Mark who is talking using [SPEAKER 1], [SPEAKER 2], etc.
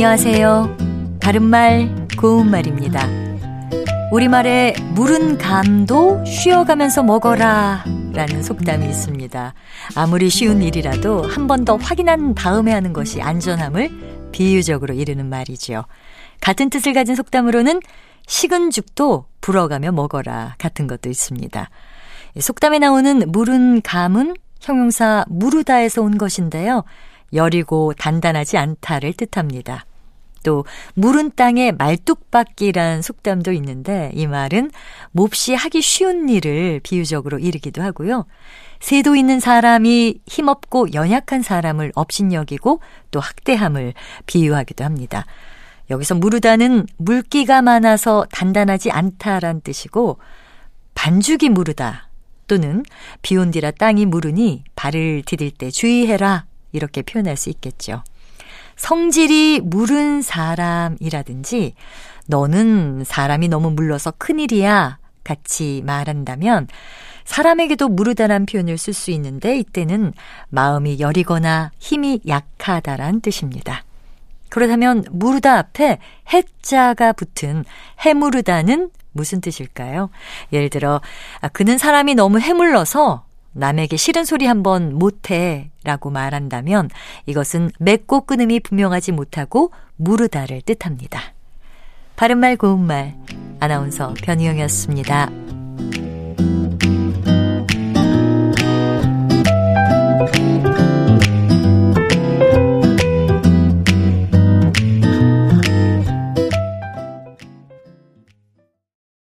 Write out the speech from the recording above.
[SPEAKER 1] 안녕하세요. 바른말, 고운말입니다. 우리말에 물은 감도 쉬어가면서 먹어라 라는 속담이 있습니다. 아무리 쉬운 일이라도 한 번 더 확인한 다음에 하는 것이 안전함을 비유적으로 이르는 말이죠. 같은 뜻을 가진 속담으로는 식은 죽도 불어가며 먹어라 같은 것도 있습니다. 속담에 나오는 물은 감은 형용사 무르다에서 온 것인데요. 여리고 단단하지 않다를 뜻합니다. 또 무른 땅에 말뚝박기란 속담도 있는데 이 말은 몹시 하기 쉬운 일을 비유적으로 이르기도 하고요. 세도 있는 사람이 힘없고 연약한 사람을 업신여기고 또 학대함을 비유하기도 합니다. 여기서 무르다는 물기가 많아서 단단하지 않다란 뜻이고 반죽이 무르다 또는 비온 뒤라 땅이 무르니 발을 디딜 때 주의해라 이렇게 표현할 수 있겠죠. 성질이 무른 사람이라든지 너는 사람이 너무 물러서 큰일이야 같이 말한다면 사람에게도 무르다란 표현을 쓸 수 있는데 이때는 마음이 여리거나 힘이 약하다란 뜻입니다. 그렇다면 무르다 앞에 해자가 붙은 해무르다는 무슨 뜻일까요? 예를 들어 아, 그는 사람이 너무 해물러서 남에게 싫은 소리 한번 못해 라고 말한다면 이것은 맺고 끊음이 분명하지 못하고 무르다를 뜻합니다. 바른말 고운말 아나운서 변희영이었습니다.